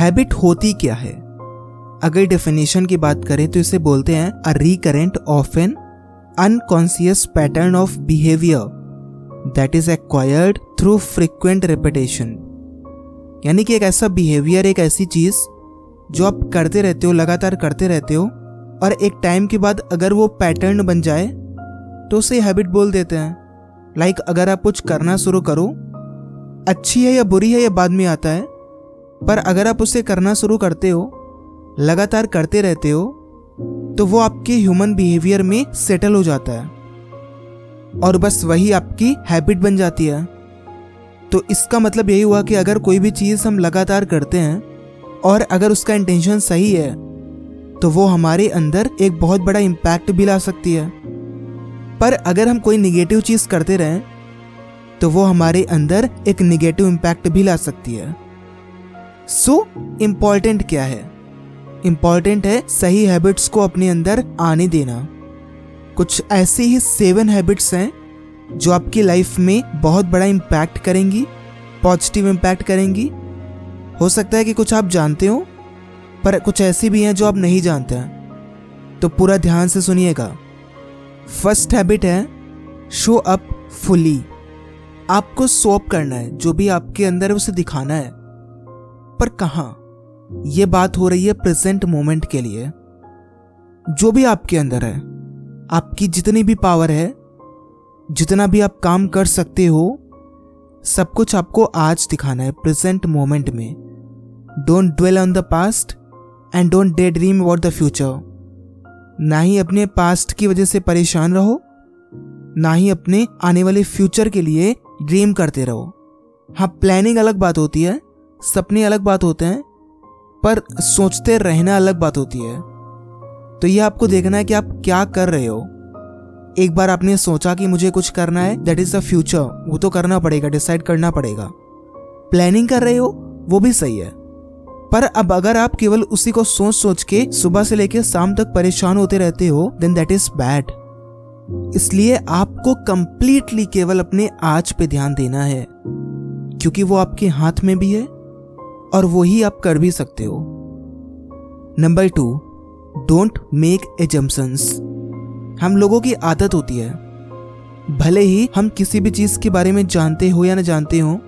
Habit होती क्या है? अगर डेफिनेशन की बात करें तो इसे बोलते हैं a recurrent of an unconscious pattern of behaviour that is acquired through frequent repetition यानी कि एक ऐसा बिहेवियर एक ऐसी चीज़ जो आप करते रहते हो लगातार करते रहते हो और एक टाइम के बाद अगर वो पैटर्न बन जाए तो उसे हैबिट बोल देते हैं। लाइक like, अगर आप कुछ करना शुरू करो अच्छी है या बुरी है या बाद में आता है। पर अगर आप उसे करना शुरू करते हो, लगातार करते रहते हो तो वो आपके ह्यूमन बिहेवियर में सेटल हो जाता है। और बस वही आपकी हैबिट बन जाती है। तो इसका मतलब यही हुआ कि अगर कोई भी चीज़ हम लगातार करते हैं, और अगर उसका इंटेंशन सही है तो वो हमारे अंदर एक बहुत बड़ा इम्पैक्ट भी ला सकती है। पर अगर हम कोई निगेटिव चीज़ करते रहें तो वो हमारे अंदर एक निगेटिव इम्पैक्ट भी ला सकती है। सो so, इंपॉर्टेंट क्या है? इंपॉर्टेंट है सही हैबिट्स को अपने अंदर आने देना। कुछ ऐसी ही सेवन हैबिट्स हैं जो आपकी लाइफ में बहुत बड़ा इम्पैक्ट करेंगी पॉजिटिव इम्पैक्ट करेंगी। हो सकता है कि कुछ आप जानते हो पर कुछ ऐसी भी हैं जो आप नहीं जानते हैं। तो पूरा ध्यान से सुनिएगा। फ़र्स्ट हैबिट है शो अप फुली आपको अप करना है जो भी आपके अंदर है उसे दिखाना है। पर कहा? यह बात हो रही है प्रेजेंट मोमेंट के लिए। जो भी आपके अंदर है, आपकी जितनी भी पावर है, जितना भी आप काम कर सकते हो, सब कुछ आपको आज दिखाना है प्रेजेंट मोमेंट में। Don't dwell on the past and don't daydream about the future ना ही अपने पास्ट की वजह से परेशान रहो, ना ही अपने आने वाले फ्यूचर के लिए ड्रीम करते रहो। हाँ प्लानिंग अलग बात होती है सपने अलग बात होते हैं, पर सोचते रहना अलग बात होती है। तो ये आपको देखना है कि आप क्या कर रहे हो। एक बार आपने सोचा कि मुझे कुछ करना है दैट इज़ द फ्यूचर वो तो करना पड़ेगा डिसाइड करना पड़ेगा। प्लानिंग कर रहे हो, वो भी सही है। पर अब अगर आप केवल उसी को सोच सोच के सुबह से लेकर शाम तक परेशान होते रहते हो देन दैट इज़ बैड इसलिए आपको कंप्लीटली केवल अपने आज पे ध्यान देना है, क्योंकि वो आपके हाथ में भी है। और वो ही आप कर भी सकते हो। Number two don't make assumptions हम लोगों की आदत होती है। भले ही हम किसी भी चीज़ के बारे में जानते हो या न जानते हो,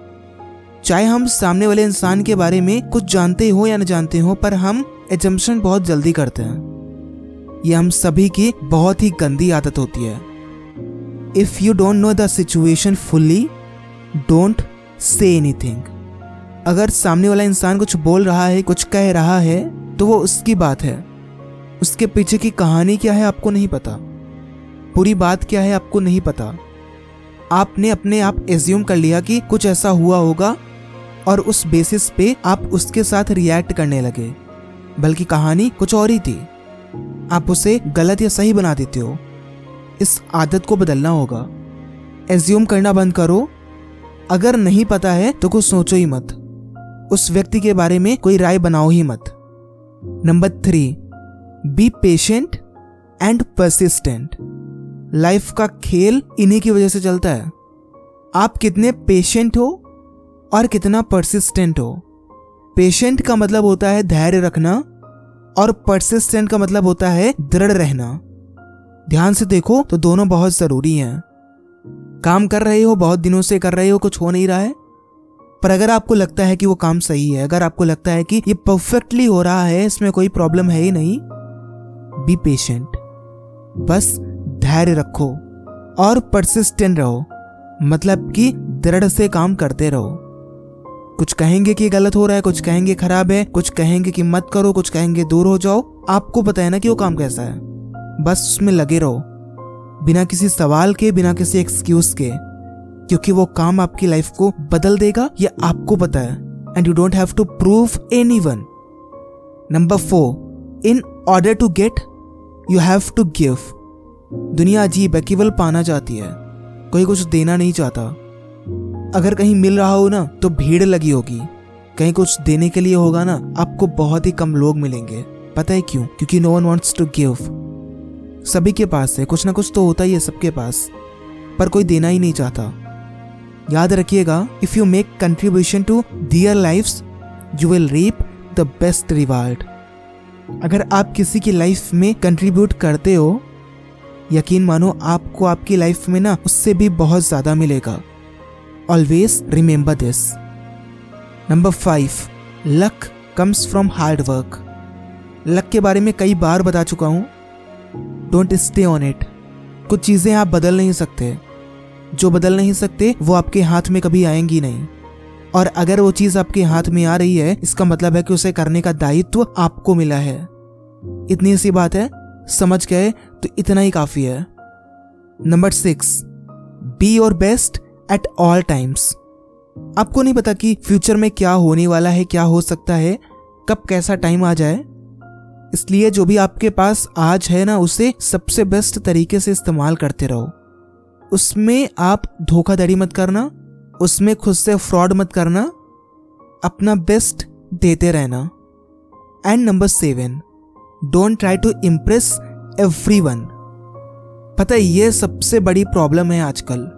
चाहे हम सामने वाले इंसान के बारे में कुछ जानते हो या न जानते हो, पर हम एजम्पन बहुत जल्दी करते हैं। यह हम सभी की बहुत ही गंदी आदत होती है। If you don't know the situation fully don't say anything अगर सामने वाला इंसान कुछ बोल रहा है, कुछ कह रहा है तो वो उसकी बात है। उसके पीछे की कहानी क्या है, आपको नहीं पता। पूरी बात क्या है, आपको नहीं पता। आपने अपने आप एज्यूम कर लिया कि कुछ ऐसा हुआ होगा, और उस बेसिस पे आप उसके साथ रिएक्ट करने लगे। बल्कि कहानी कुछ और ही थी। आप उसे गलत या सही बना देते हो। इस आदत को बदलना होगा। एज्यूम करना बंद करो। अगर नहीं पता है तो कुछ सोचो ही मत। उस व्यक्ति के बारे में कोई राय बनाओ ही मत। Number three be patient and persistent life का खेल इन्हीं की वजह से चलता है। आप कितने पेशेंट हो और कितना परसिस्टेंट हो। पेशेंट का मतलब होता है धैर्य रखना और परसिस्टेंट का मतलब होता है दृढ़ रहना। ध्यान से देखो तो दोनों बहुत ज़रूरी हैं। काम कर रहे हो, बहुत दिनों से कर रहे हो, कुछ हो नहीं रहा है। पर अगर आपको लगता है कि वो काम सही है, अगर आपको लगता है कि ये परफेक्टली हो रहा है, इसमें कोई प्रॉब्लम है ही नहीं बी पेशेंट बस धैर्य रखो और परसिस्टेंट रहो. मतलब कि दृढ़ से काम करते रहो. कुछ कहेंगे कि गलत हो रहा है, कुछ कहेंगे खराब है, कुछ कहेंगे कि मत करो, कुछ कहेंगे दूर हो जाओ. आपको पता है ना कि वो काम कैसा है. बस उसमें लगे रहो. बिना किसी सवाल के, बिना किसी एक्सक्यूज के. क्योंकि वो काम आपकी लाइफ को बदल देगा ये आपको पता है। And you don't have to prove anyone number four in order to get you have to give दुनिया अजीब है, केवल पाना चाहती है। कोई कुछ देना नहीं चाहता। अगर कहीं मिल रहा हो ना तो भीड़ लगी होगी। कहीं कुछ देने के लिए होगा ना, आपको बहुत ही कम लोग मिलेंगे। पता है क्यों? क्योंकि no one wants to give सभी के पास है, कुछ ना कुछ तो होता ही है सबके पास। पर कोई देना ही नहीं चाहता। याद रखिएगा if you make contribution to their life you will reap the best reward अगर आप किसी की लाइफ में कंट्रीब्यूट करते हो, यकीन मानो आपको आपकी लाइफ में ना उससे भी बहुत ज़्यादा मिलेगा। Always remember this number five luck comes from hard work luck के बारे में कई बार बता चुका हूँ। डोंट स्टे ऑन इट कुछ चीज़ें आप बदल नहीं सकते। जो बदल नहीं सकते, वो आपके हाथ में कभी आएँगी नहीं। और अगर वो चीज़ आपके हाथ में आ रही है, इसका मतलब है कि उसे करने का दायित्व आपको मिला है। इतनी सी बात है? समझ गए? तो इतना ही काफ़ी है। Number six. Be your best at all times. आपको नहीं पता कि फ्यूचर में क्या होने वाला है, क्या हो सकता है, कब कैसा टाइम आ जाए? इसलिए जो भी आपके पास आज है ना, उसे सबसे बेस्ट तरीके से इस्तेमाल करते रहो। उसमें आप धोखाधड़ी मत करना, उसमें खुद से फ्रॉड मत करना, अपना बेस्ट देते रहना। And number seven don't try to impress everyone पता है, ये सबसे बड़ी प्रॉब्लम है आजकल।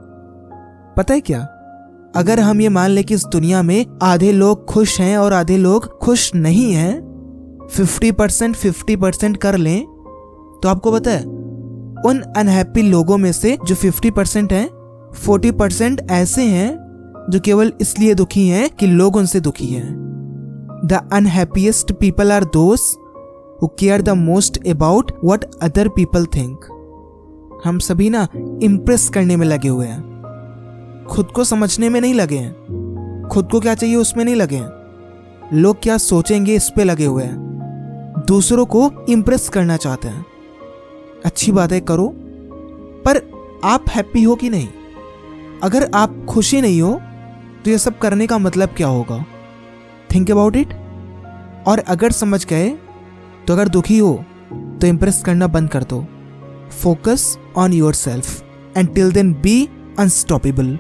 पता है क्या? अगर हम ये मान लें कि इस दुनिया में आधे लोग खुश हैं और आधे लोग खुश नहीं हैं फिफ्टी परसेंट फिफ्टी परसेंट कर लें तो आपको पता है उन अनहैप्पी लोगों में से जो फिफ्टी परसेंट है फोर्टी परसेंट ऐसे हैं जो केवल इसलिए दुखी हैं कि लोग उनसे दुखी हैं। The unhappiest people are those who care the most about what other people think हम सभी ना इम्प्रेस करने में लगे हुए हैं। खुद को समझने में नहीं लगे हैं। खुद को क्या चाहिए उसमें नहीं लगे हैं। लोग क्या सोचेंगे इस पे लगे हुए हैं। दूसरों को इम्प्रेस करना चाहते हैं। अच्छी बातें करो, पर आप हैप्पी हो कि नहीं? अगर आप खुशी नहीं हो तो ये सब करने का मतलब क्या होगा? थिंक अबाउट इट और अगर समझ गए तो अगर दुखी हो तो इम्प्रेस करना बंद कर दो। Focus on yourself and till then be unstoppable